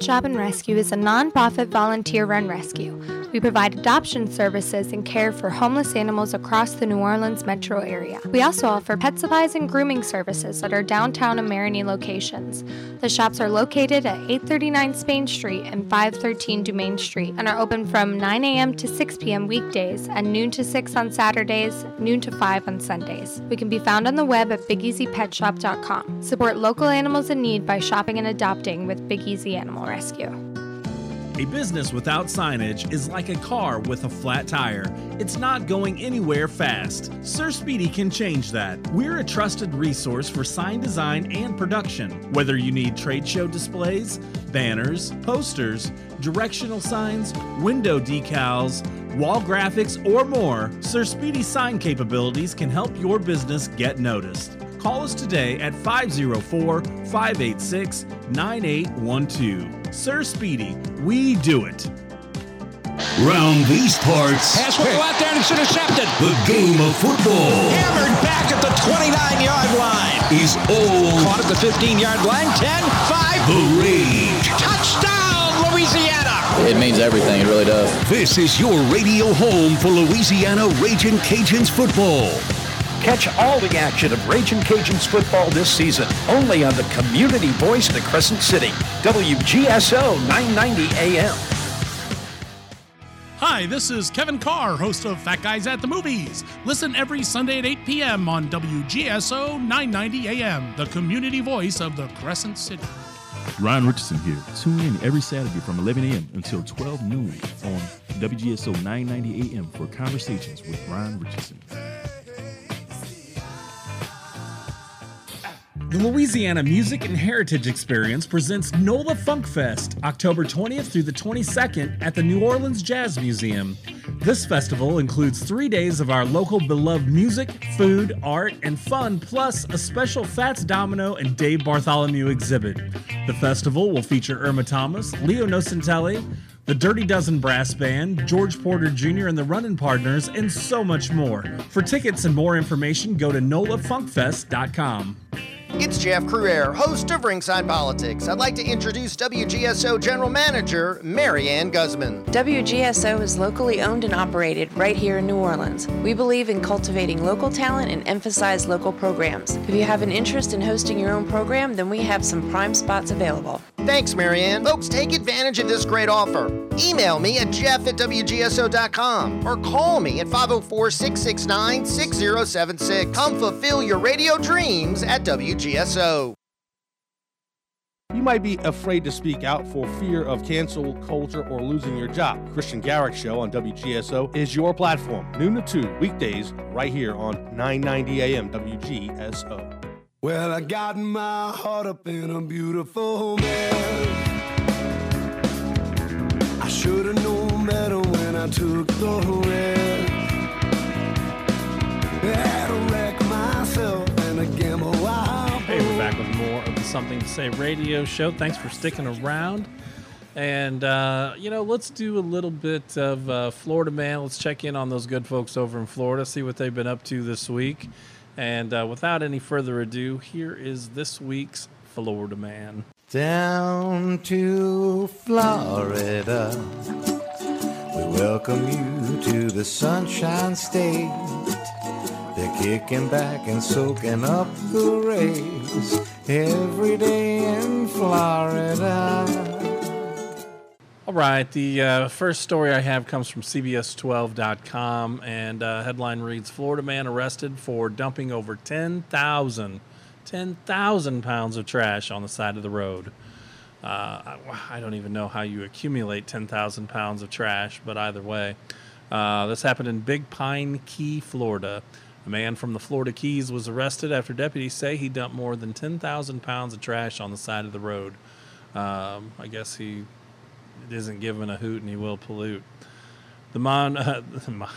S11: Shop and Rescue is a nonprofit volunteer run rescue. We provide adoption services and care for homeless animals across the New Orleans metro area. We also offer pet supplies and grooming services at our downtown and Marigny locations. The shops are located at 839 Spain Street and 513 Dumaine Street and are open from 9 a.m. to 6 p.m. weekdays and noon to 6 on Saturdays, noon to 5 on Sundays. We can be found on the web at BigEasyPetShop.com. Support local animals in need by shopping and adopting with Big Easy Animal Rescue.
S12: A business without signage is like a car with a flat tire. It's not going anywhere fast. Sir Speedy can change that. We're a trusted resource for sign design and production. Whether you need trade show displays, banners, posters, directional signs, window decals, wall graphics, or more, Sir Speedy's sign capabilities can help your business get noticed. Call us today at 504 586 9812. Sir Speedy, we do it.
S13: Round these parts.
S14: Pass will go out there and it's intercepted.
S13: The game of football.
S14: Hammered back at the 29 yard line.
S13: Is all.
S14: Caught at the 15 yard line. 10, 5.
S13: The rage.
S14: Touchdown, Louisiana.
S15: It means everything. It really does.
S13: This is your radio home for Louisiana Raging Cajuns football.
S3: Catch all the action of Raging Cajuns football this season only on the community voice of the Crescent City, WGSO 990 AM.
S19: Hi, this is Kevin Carr, host of Fat Guys at the Movies. Listen every Sunday at 8 p.m. on WGSO 990 AM, the community voice of the Crescent City.
S27: Ryan Richardson here. Tune in every Saturday from 11 a.m. until 12 noon on WGSO 990 AM for conversations with Ryan Richardson.
S12: The Louisiana Music and Heritage Experience presents NOLA Funk Fest, October 20th through the 22nd at the New Orleans Jazz Museum. This festival includes three days of our local beloved music, food, art, and fun, plus a special Fats Domino and Dave Bartholomew exhibit. The festival will feature Irma Thomas, Leo Nocentelli, the Dirty Dozen Brass Band, George Porter Jr. and the Running Partners, and so much more. For tickets and more information, go to nolafunkfest.com.
S28: It's Jeff Crouere, host of Ringside Politics. I'd like to introduce WGSO General Manager Marianne Guzman.
S29: WGSO is locally owned and operated right here in New Orleans. We believe in cultivating local talent and emphasize local programs. If you have an interest in hosting your own program, then we have some prime spots available.
S28: Thanks, Marianne. Folks, take advantage of this great offer. Email me at jeff at WGSO.com or call me at 504 669 6076. Come fulfill your radio dreams at WGSO.
S30: You might be afraid to speak out for fear of cancel culture or losing your job. Christian Garrick Show on WGSO is your platform. Noon to 2, weekdays, right here on 990 AM WGSO.
S31: Well, I got my heart up in a beautiful mess. I should have known better when I took the risk. Had to wreck myself and a gamble wild.
S5: Hey, we're back with more of the Something to Say radio show. Thanks for sticking around. And, uh, you know, let's do a little bit of uh, Florida Man. Let's check in on those good folks over in Florida, see what they've been up to this week. And uh, without any further ado, here is this week's Florida Man.
S32: Down to Florida, we welcome you to the Sunshine State. They're kicking back and soaking up the rays every day in Florida.
S5: All right, the uh, first story I have comes from CBS12.com, and uh, headline reads Florida man arrested for dumping over 10,000 10,000 pounds of trash on the side of the road. Uh, I, I don't even know how you accumulate 10,000 pounds of trash, but either way. Uh, this happened in Big Pine Key, Florida. A man from the Florida Keys was arrested after deputies say he dumped more than 10,000 pounds of trash on the side of the road. Um, I guess he isn't given a hoot and he will pollute. The Mon, uh, *laughs* the, Mon,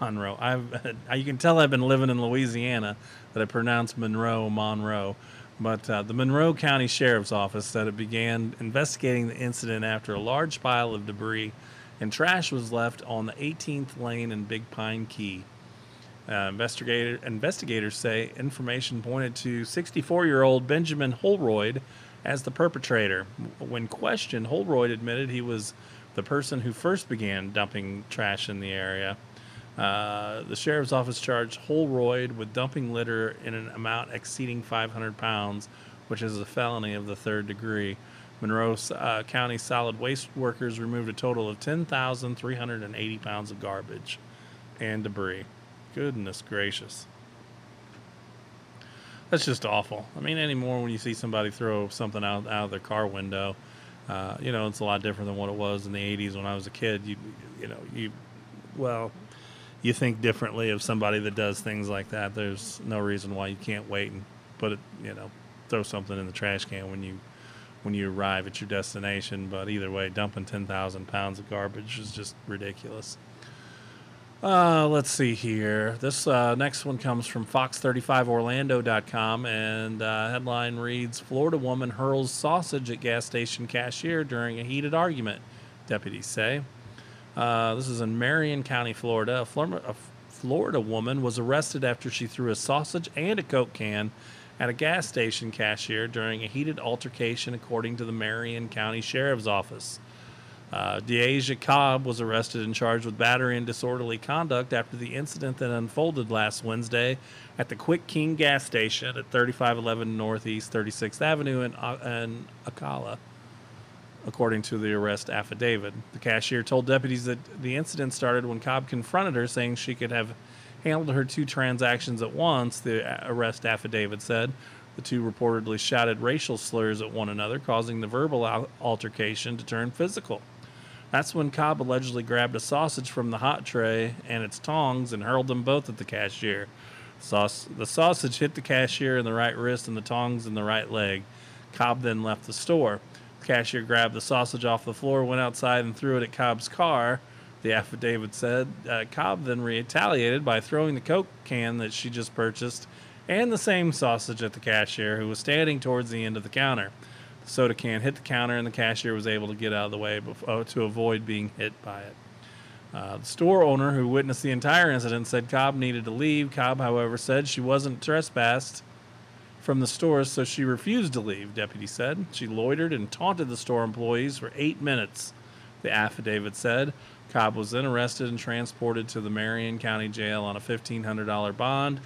S5: Monroe. I've you can tell I've been living in Louisiana that I pronounce Monroe Monroe. But uh, the Monroe County Sheriff's Office said it began investigating the incident after a large pile of debris and trash was left on the 18th lane in Big Pine Key. Uh, investigator, investigators say information pointed to 64 year old Benjamin Holroyd as the perpetrator. When questioned, Holroyd admitted he was the person who first began dumping trash in the area. Uh, the sheriff's office charged Holroyd with dumping litter in an amount exceeding 500 pounds, which is a felony of the third degree. Monroe uh, County solid waste workers removed a total of 10,380 pounds of garbage and debris. Goodness gracious. That's just awful. I mean, anymore when you see somebody throw something out, out of their car window, uh, you know, it's a lot different than what it was in the 80s when I was a kid. You, you know, you, well, you think differently of somebody that does things like that. There's no reason why you can't wait and put it, you know, throw something in the trash can when you when you arrive at your destination. But either way, dumping 10,000 pounds of garbage is just ridiculous. Uh, let's see here. This uh, next one comes from Fox35Orlando.com, and uh, headline reads Florida woman hurls sausage at gas station cashier during a heated argument, deputies say. Uh, this is in Marion County, Florida. A Florida, a Florida woman was arrested after she threw a sausage and a Coke can at a gas station cashier during a heated altercation, according to the Marion County Sheriff's Office. Uh, Deasia Cobb was arrested and charged with battery and disorderly conduct after the incident that unfolded last Wednesday at the Quick King gas station at 3511 Northeast 36th Avenue in, uh, in Ocala, according to the arrest affidavit. The cashier told deputies that the incident started when Cobb confronted her, saying she could have handled her two transactions at once, the arrest affidavit said. The two reportedly shouted racial slurs at one another, causing the verbal altercation to turn physical. That's when Cobb allegedly grabbed a sausage from the hot tray and its tongs and hurled them both at the cashier. The sausage hit the cashier in the right wrist and the tongs in the right leg. Cobb then left the store. The cashier grabbed the sausage off the floor, went outside, and threw it at Cobb's car. The affidavit said uh, Cobb then retaliated by throwing the Coke can that she just purchased and the same sausage at the cashier, who was standing towards the end of the counter. Soda can hit the counter, and the cashier was able to get out of the way before, to avoid being hit by it. Uh, the store owner who witnessed the entire incident said Cobb needed to leave. Cobb, however, said she wasn't trespassed from the store, so she refused to leave, deputy said. She loitered and taunted the store employees for eight minutes, the affidavit said. Cobb was then arrested and transported to the Marion County Jail on a $1,500 bond.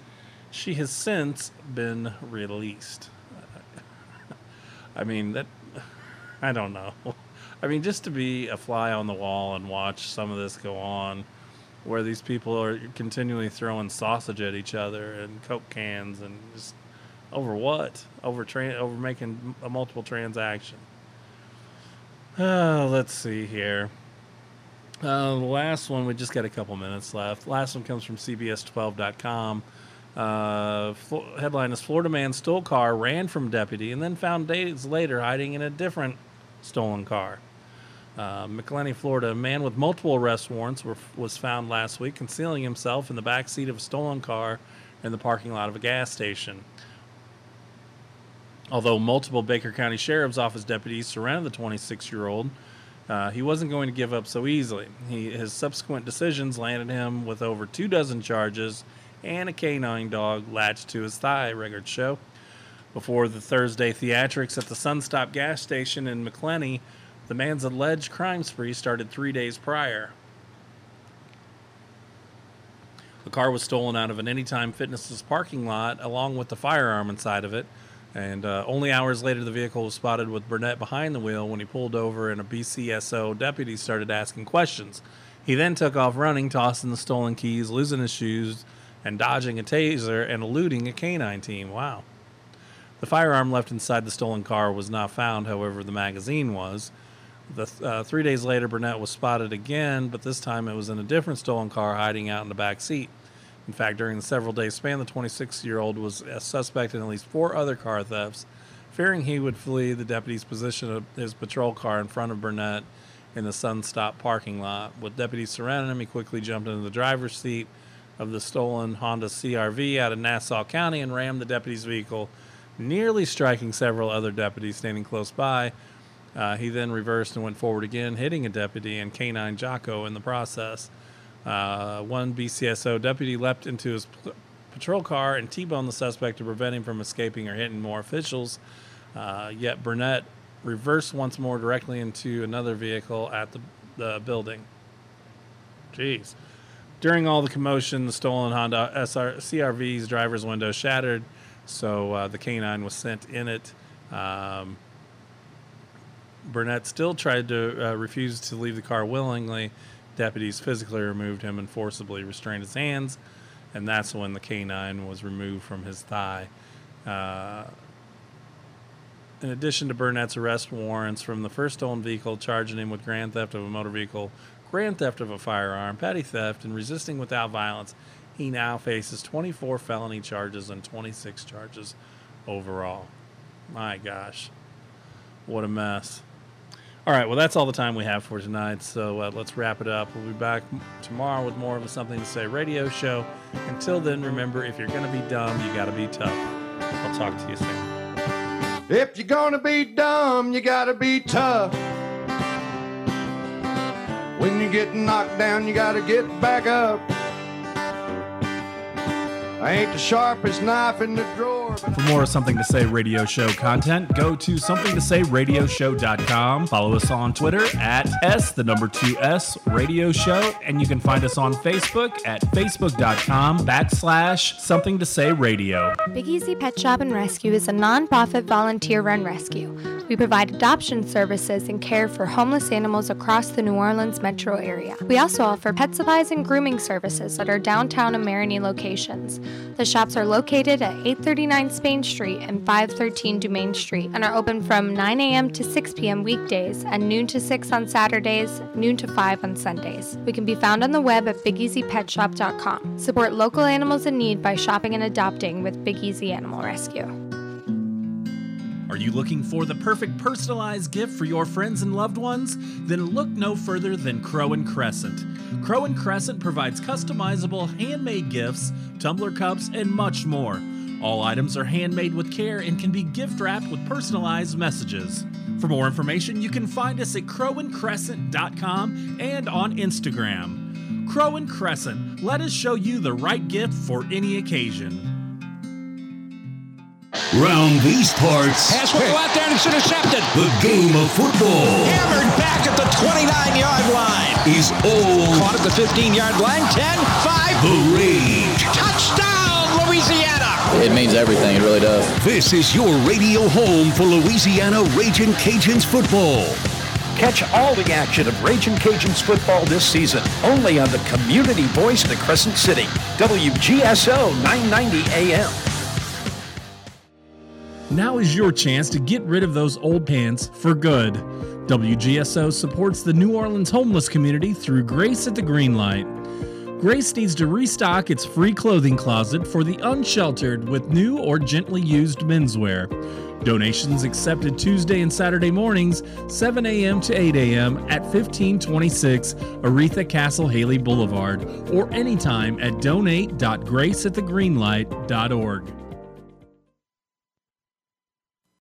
S5: She has since been released. I mean that *sighs* I don't know. *laughs* I mean, just to be a fly on the wall and watch some of this go on, where these people are continually throwing sausage at each other and coke cans and just over what? Over tra- over making a multiple transaction. Uh, *sighs* let's see here. Uh, the last one, we just got a couple minutes left. Last one comes from CBS12.com. Uh, headline is Florida man stole car, ran from deputy, and then found days later hiding in a different stolen car. Uh, Macclenny, Florida, a man with multiple arrest warrants were, was found last week concealing himself in the back seat of a stolen car in the parking lot of a gas station. Although multiple Baker County Sheriff's Office deputies surrounded the 26 year old, uh, he wasn't going to give up so easily. He, his subsequent decisions landed him with over two dozen charges and a canine dog latched to his thigh, records show. Before the Thursday theatrics at the Sunstop gas station in Macclenny, the man's alleged crime spree started three days prior. The car was stolen out of an Anytime Fitness's parking lot, along with the firearm inside of it. And uh, only hours later, the vehicle was spotted with Burnett behind the wheel when he pulled over, and a BCSO deputy started asking questions. He then took off running, tossing the stolen keys, losing his shoes, and dodging a taser and eluding a canine team. Wow. The firearm left inside the stolen car was not found, however, the magazine was. The, uh, three days later, Burnett was spotted again, but this time it was in a different stolen car hiding out in the back seat. In fact, during the several days span, the 26 year old was a suspect in at least four other car thefts. Fearing he would flee, the deputies positioned his patrol car in front of Burnett in the Sunstop parking lot. With deputies surrounding him, he quickly jumped into the driver's seat of the stolen Honda CRV out of Nassau County and rammed the deputy's vehicle, nearly striking several other deputies standing close by. Uh, he then reversed and went forward again, hitting a deputy and canine Jocko in the process. Uh, one BCSO deputy leapt into his p- patrol car and T-boned the suspect to prevent him from escaping or hitting more officials. Uh, yet Burnett reversed once more directly into another vehicle at the, the building. Jeez. During all the commotion, the stolen Honda SR- CRV's driver's window shattered, so uh, the canine was sent in it. Um, Burnett still tried to uh, refuse to leave the car willingly. Deputies physically removed him and forcibly restrained his hands, and that's when the canine was removed from his thigh. Uh, in addition to Burnett's arrest warrants from the first stolen vehicle, charging him with grand theft of a motor vehicle, grand theft of a firearm, petty theft, and resisting without violence, he now faces 24 felony charges and 26 charges overall. My gosh, what a mess. All right, well, that's all the time we have for tonight, so uh, let's wrap it up. We'll be back tomorrow with more of a Something to Say radio show. Until then, remember if you're going to be dumb, you got to be tough. I'll talk to you soon.
S32: If you're gonna be dumb, you gotta be tough. When you get knocked down, you gotta get back up. I ain't the sharpest knife in the drawer.
S12: For more Something to Say radio show content, go to somethingtosayRadioshow.com. Follow us on Twitter at S, the number two S radio show. And you can find us on Facebook at facebook.com backslash something to say radio.
S11: Big Easy Pet Shop and Rescue is a nonprofit volunteer run rescue. We provide adoption services and care for homeless animals across the New Orleans metro area. We also offer pet supplies and grooming services at our downtown and Marigny locations. The shops are located at 839 Spain Street and 513 Dumaine Street and are open from 9 a.m. to 6 p.m. weekdays and noon to 6 on Saturdays, noon to 5 on Sundays. We can be found on the web at BigEasyPetShop.com. Support local animals in need by shopping and adopting with Big Easy Animal Rescue.
S12: Are you looking for the perfect personalized gift for your friends and loved ones? Then look no further than Crow and Crescent. Crow and Crescent provides customizable handmade gifts, tumbler cups, and much more. All items are handmade with care and can be gift wrapped with personalized messages. For more information, you can find us at crowandcrescent.com and on Instagram. Crow and Crescent, let us show you the right gift for any occasion.
S13: Round these parts,
S14: Pass will go out there and it's intercepted.
S13: the game of football
S14: Hammered back at the 29 yard line.
S13: is all
S14: Caught at the 15 yard line. 10, 5.
S13: the rage.
S14: Touchdown,
S33: Louisiana.
S15: It means everything. It really does.
S13: This is your radio home for Louisiana Raging Cajuns football.
S14: Catch all the action of Raging Cajuns football this season only on the community voice of the Crescent City, WGSO 990 AM.
S5: Now is your chance to get rid of those old pants for good. WGSO supports the New Orleans homeless community through Grace at the Green Light. Grace needs to restock its free clothing closet for the unsheltered with new or gently used menswear. Donations accepted Tuesday and Saturday mornings, 7 a.m. to 8 a.m. at 1526 Aretha Castle Haley Boulevard, or anytime at donate.graceatthegreenlight.org.